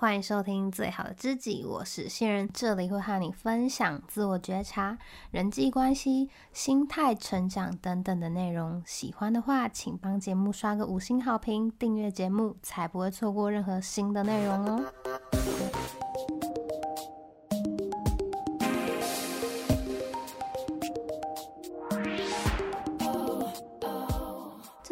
欢迎收听最好的知己，我是新人，这里会和你分享自我觉察、人际关系、心态成长等等的内容。喜欢的话，请帮节目刷个五星好评，订阅节目才不会错过任何新的内容哦。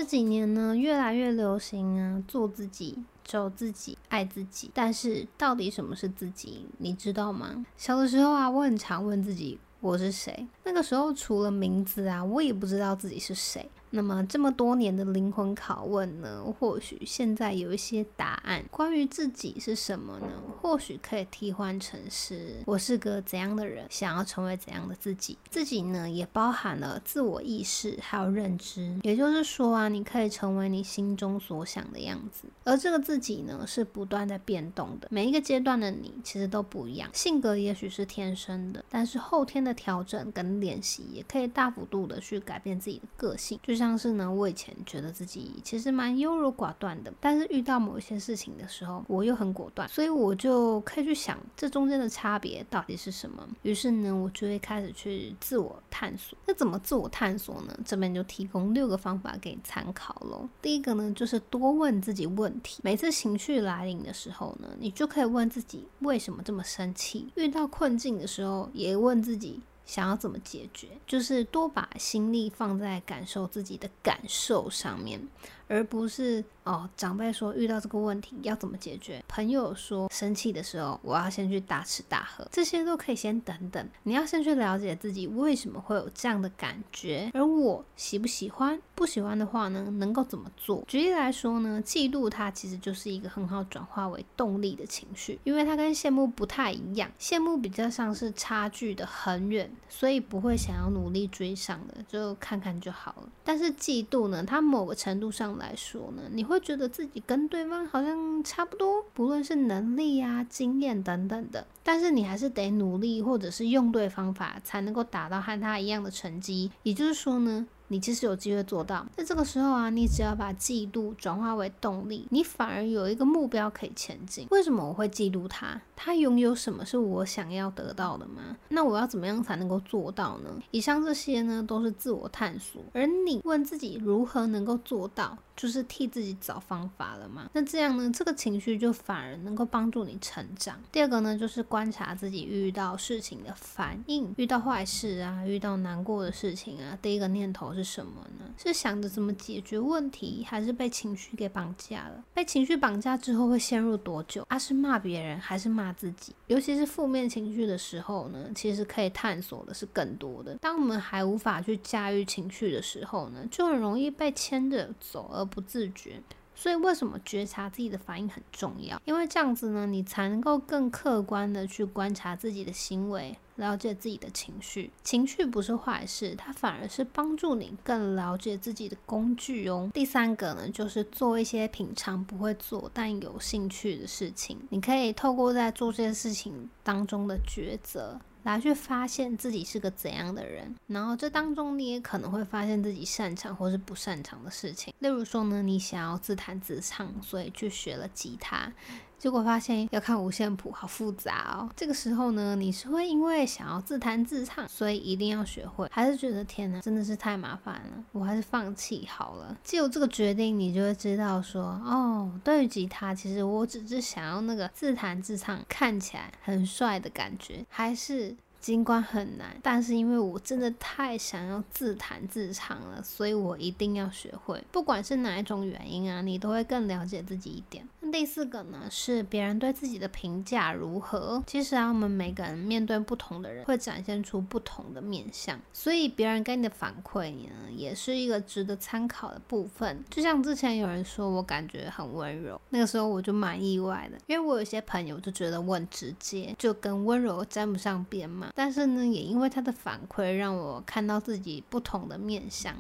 几年呢，越来越流行啊，做自己。做自己，爱自己，但是到底什么是自己？你知道吗？小的时候啊，我很常问自己，我是谁？那个时候除了名字啊，我也不知道自己是谁。那么这么多年的灵魂拷问呢？或许现在有一些答案。关于自己是什么呢？或许可以替换成是我是个怎样的人，想要成为怎样的自己。自己呢，也包含了自我意识还有认知。也就是说啊，你可以成为你心中所想的样子。而这个自己呢，是不断在变动的。每一个阶段的你其实都不一样。性格也许是天生的，但是后天的调整跟练习也可以大幅度的去改变自己的个性。就像。像是呢，我以前觉得自己其实蛮优柔寡断的，但是遇到某些事情的时候，我又很果断，所以我就可以去想这中间的差别到底是什么。于是呢，我就会开始去自我探索。那怎么自我探索呢？这边就提供六个方法给你参考喽。第一个呢，就是多问自己问题。每次情绪来临的时候呢，你就可以问自己为什么这么生气。遇到困境的时候，也问自己。想要怎么解决，就是多把心力放在感受自己的感受上面。而不是哦，长辈说遇到这个问题要怎么解决？朋友说生气的时候，我要先去大吃大喝，这些都可以先等等。你要先去了解自己为什么会有这样的感觉，而我喜不喜欢？不喜欢的话呢，能够怎么做？举例来说呢，嫉妒它其实就是一个很好转化为动力的情绪，因为它跟羡慕不太一样。羡慕比较像是差距的很远，所以不会想要努力追上的，就看看就好了。但是嫉妒呢，它某个程度上。来说呢，你会觉得自己跟对方好像差不多，不论是能力啊、经验等等的，但是你还是得努力，或者是用对方法，才能够达到和他一样的成绩。也就是说呢。你其实有机会做到，在这个时候啊，你只要把嫉妒转化为动力，你反而有一个目标可以前进。为什么我会嫉妒他？他拥有什么是我想要得到的吗？那我要怎么样才能够做到呢？以上这些呢，都是自我探索。而你问自己如何能够做到，就是替自己找方法了嘛。那这样呢，这个情绪就反而能够帮助你成长。第二个呢，就是观察自己遇到事情的反应，遇到坏事啊，遇到难过的事情啊，第一个念头是什么呢？是想着怎么解决问题，还是被情绪给绑架了？被情绪绑架之后会陷入多久？啊，是骂别人还是骂自己？尤其是负面情绪的时候呢，其实可以探索的是更多的。当我们还无法去驾驭情绪的时候呢，就很容易被牵着走而不自觉。所以，为什么觉察自己的反应很重要？因为这样子呢，你才能够更客观的去观察自己的行为，了解自己的情绪。情绪不是坏事，它反而是帮助你更了解自己的工具哦。第三个呢，就是做一些平常不会做但有兴趣的事情。你可以透过在做这些事情当中的抉择。来去发现自己是个怎样的人，然后这当中你也可能会发现自己擅长或是不擅长的事情。例如说呢，你想要自弹自唱，所以去学了吉他，结果发现要看五线谱好复杂哦。这个时候呢，你是会因为想要自弹自唱，所以一定要学会，还是觉得天哪，真的是太麻烦了，我还是放弃好了。只有这个决定，你就会知道说，哦，对于吉他，其实我只是想要那个自弹自唱看起来很帅的感觉，还是。尽管很难，但是因为我真的太想要自弹自唱了，所以我一定要学会。不管是哪一种原因啊，你都会更了解自己一点。第四个呢，是别人对自己的评价如何？其实啊，我们每个人面对不同的人，会展现出不同的面相，所以别人给你的反馈呢，也是一个值得参考的部分。就像之前有人说我感觉很温柔，那个时候我就蛮意外的，因为我有些朋友就觉得我很直接，就跟温柔沾不上边嘛。但是呢，也因为他的反馈，让我看到自己不同的面相。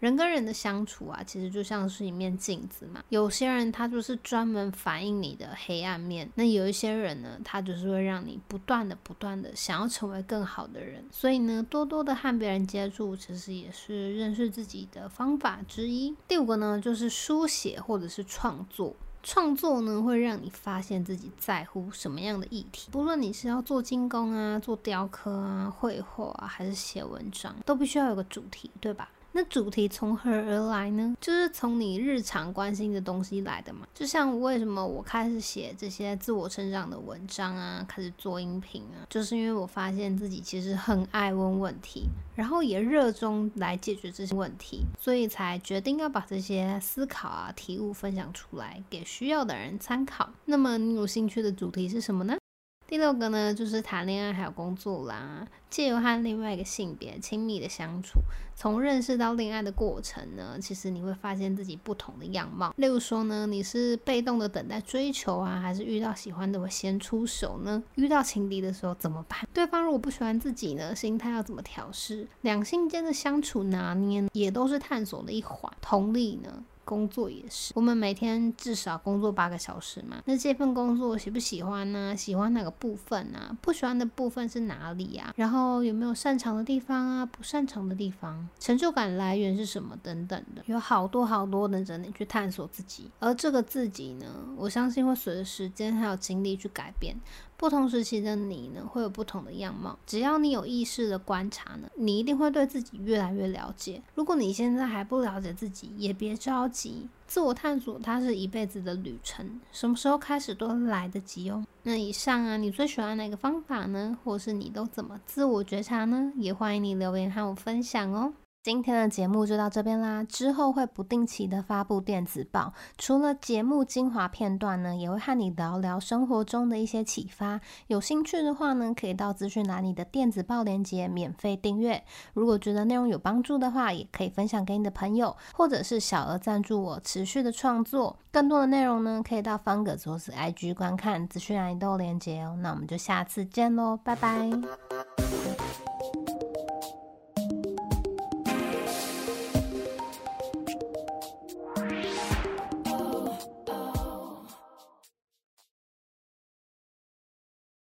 人跟人的相处啊，其实就像是一面镜子嘛。有些人他就是专门反映你的黑暗面，那有一些人呢，他就是会让你不断的、不断的想要成为更好的人。所以呢，多多的和别人接触，其实也是认识自己的方法之一。第五个呢，就是书写或者是创作。创作呢，会让你发现自己在乎什么样的议题。不论你是要做金工啊、做雕刻啊、绘画啊，还是写文章，都必须要有个主题，对吧？那主题从何而来呢？就是从你日常关心的东西来的嘛。就像为什么我开始写这些自我成长的文章啊，开始做音频啊，就是因为我发现自己其实很爱问问题，然后也热衷来解决这些问题，所以才决定要把这些思考啊、体悟分享出来，给需要的人参考。那么你有兴趣的主题是什么呢？第六个呢，就是谈恋爱还有工作啦。借由和另外一个性别亲密的相处，从认识到恋爱的过程呢，其实你会发现自己不同的样貌。例如说呢，你是被动的等待追求啊，还是遇到喜欢的会先出手呢？遇到情敌的时候怎么办？对方如果不喜欢自己呢，心态要怎么调试？两性间的相处拿捏也都是探索的一环。同理呢。工作也是，我们每天至少工作八个小时嘛。那这份工作喜不喜欢呢？喜欢哪个部分呢？不喜欢的部分是哪里呀？然后有没有擅长的地方啊？不擅长的地方，成就感来源是什么？等等的，有好多好多等着你去探索自己。而这个自己呢，我相信会随着时间还有精力去改变。不同时期的你呢，会有不同的样貌。只要你有意识的观察呢，你一定会对自己越来越了解。如果你现在还不了解自己，也别着急。自我探索它是一辈子的旅程，什么时候开始都来得及哦。那以上啊，你最喜欢哪个方法呢？或是你都怎么自我觉察呢？也欢迎你留言和我分享哦。今天的节目就到这边啦，之后会不定期的发布电子报，除了节目精华片段呢，也会和你聊聊生活中的一些启发。有兴趣的话呢，可以到资讯栏里的电子报链接免费订阅。如果觉得内容有帮助的话，也可以分享给你的朋友，或者是小额赞助我持续的创作。更多的内容呢，可以到方格桌子 IG 观看，资讯栏里都有链接哦。那我们就下次见喽，拜拜。